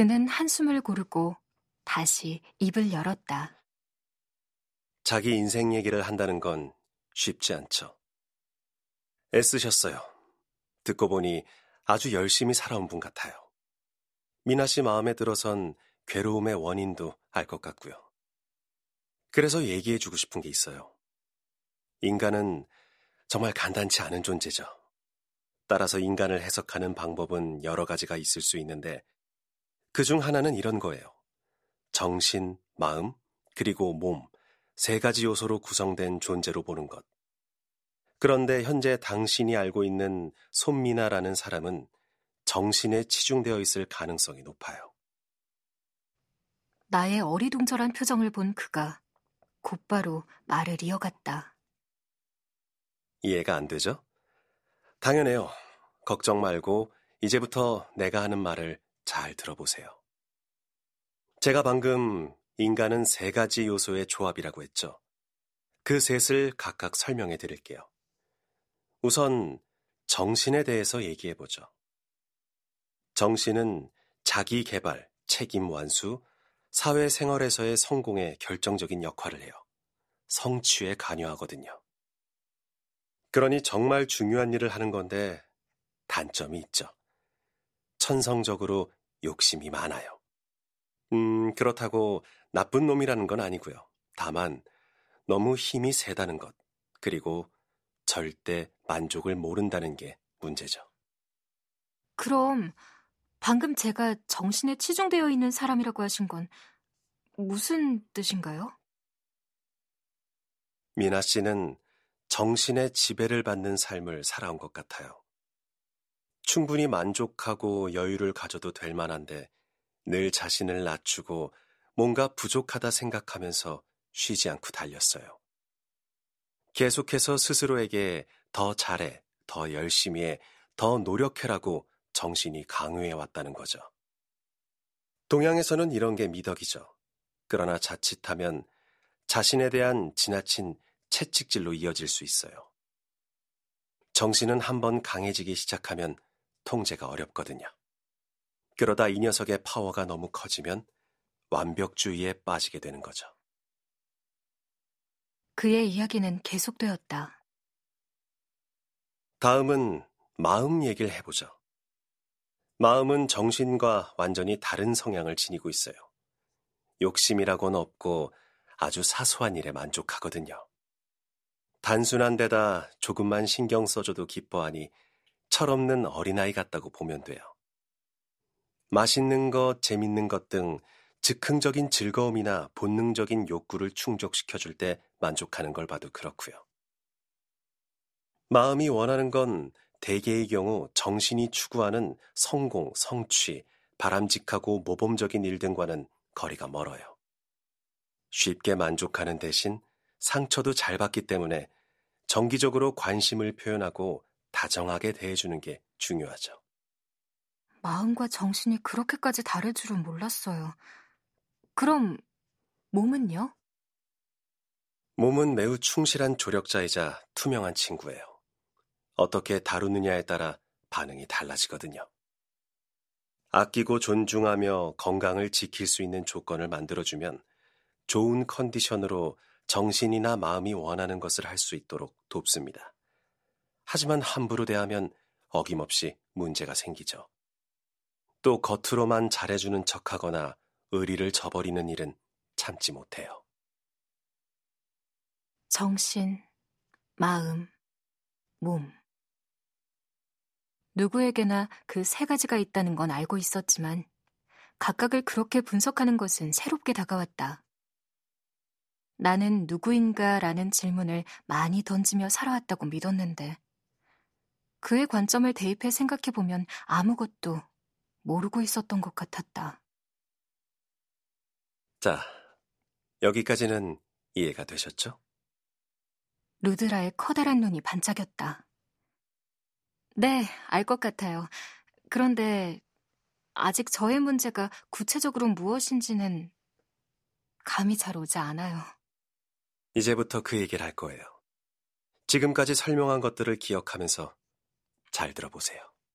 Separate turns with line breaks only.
그는 한숨을 고르고 다시 입을 열었다.
자기 인생 얘기를 한다는 건 쉽지 않죠. 애쓰셨어요. 듣고 보니 아주 열심히 살아온 분 같아요. 미나 씨 마음에 들어선 괴로움의 원인도 알 것 같고요. 그래서 얘기해 주고 싶은 게 있어요. 인간은 정말 간단치 않은 존재죠. 따라서 인간을 해석하는 방법은 여러 가지가 있을 수 있는데 그 중 하나는 이런 거예요. 정신, 마음, 그리고 몸, 세 가지 요소로 구성된 존재로 보는 것. 그런데 현재 당신이 알고 있는 손미나라는 사람은 정신에 치중되어 있을 가능성이 높아요.
나의 어리둥절한 표정을 본 그가 곧바로 말을 이어갔다.
이해가 안 되죠? 당연해요. 걱정 말고 이제부터 내가 하는 말을 잘 들어보세요. 제가 방금 인간은 세 가지 요소의 조합이라고 했죠. 그 셋을 각각 설명해 드릴게요. 우선 정신에 대해서 얘기해 보죠. 정신은 자기 개발, 책임 완수, 사회생활에서의 성공에 결정적인 역할을 해요. 성취에 관여하거든요. 그러니 정말 중요한 일을 하는 건데 단점이 있죠. 천성적으로 욕심이 많아요. 음, 그렇다고 나쁜 놈이라는 건 아니고요. 다만 너무 힘이 세다는 것, 그리고 절대 만족을 모른다는 게 문제죠.
그럼 방금 제가 정신에 치중되어 있는 사람이라고 하신 건 무슨 뜻인가요?
미나 씨는 정신의 지배를 받는 삶을 살아온 것 같아요. 충분히 만족하고 여유를 가져도 될 만한데 늘 자신을 낮추고 뭔가 부족하다 생각하면서 쉬지 않고 달렸어요. 계속해서 스스로에게 더 잘해, 더 열심히 해, 더 노력해라고 정신이 강요해 왔다는 거죠. 동양에서는 이런 게 미덕이죠. 그러나 자칫하면 자신에 대한 지나친 채찍질로 이어질 수 있어요. 정신은 한번 강해지기 시작하면 통제가 어렵거든요. 그러다 이 녀석의 파워가 너무 커지면 완벽주의에 빠지게 되는 거죠.
그의 이야기는 계속되었다.
다음은 마음 얘기를 해보죠. 마음은 정신과 완전히 다른 성향을 지니고 있어요. 욕심이라고는 없고 아주 사소한 일에 만족하거든요. 단순한 데다 조금만 신경 써줘도 기뻐하니 철없는 어린아이 같다고 보면 돼요. 맛있는 것, 재밌는 것 등 즉흥적인 즐거움이나 본능적인 욕구를 충족시켜줄 때 만족하는 걸 봐도 그렇고요. 마음이 원하는 건 대개의 경우 정신이 추구하는 성공, 성취, 바람직하고 모범적인 일 등과는 거리가 멀어요. 쉽게 만족하는 대신 상처도 잘 받기 때문에 정기적으로 관심을 표현하고 다정하게 대해주는 게 중요하죠.
마음과 정신이 그렇게까지 다를 줄은 몰랐어요. 그럼 몸은요?
몸은 매우 충실한 조력자이자 투명한 친구예요. 어떻게 다루느냐에 따라 반응이 달라지거든요. 아끼고 존중하며 건강을 지킬 수 있는 조건을 만들어주면 좋은 컨디션으로 정신이나 마음이 원하는 것을 할 수 있도록 돕습니다. 하지만 함부로 대하면 어김없이 문제가 생기죠. 또 겉으로만 잘해주는 척하거나 의리를 저버리는 일은 참지 못해요.
정신, 마음, 몸. 누구에게나 그 세 가지가 있다는 건 알고 있었지만 각각을 그렇게 분석하는 것은 새롭게 다가왔다. 나는 누구인가 라는 질문을 많이 던지며 살아왔다고 믿었는데 그의 관점을 대입해 생각해보면 아무것도 모르고 있었던 것 같았다.
자, 여기까지는 이해가 되셨죠?
루드라의 커다란 눈이 반짝였다. 네, 알 것 같아요. 그런데 아직 저의 문제가 구체적으로 무엇인지는 감이 잘 오지 않아요.
이제부터 그 얘기를 할 거예요. 지금까지 설명한 것들을 기억하면서 잘 들어보세요.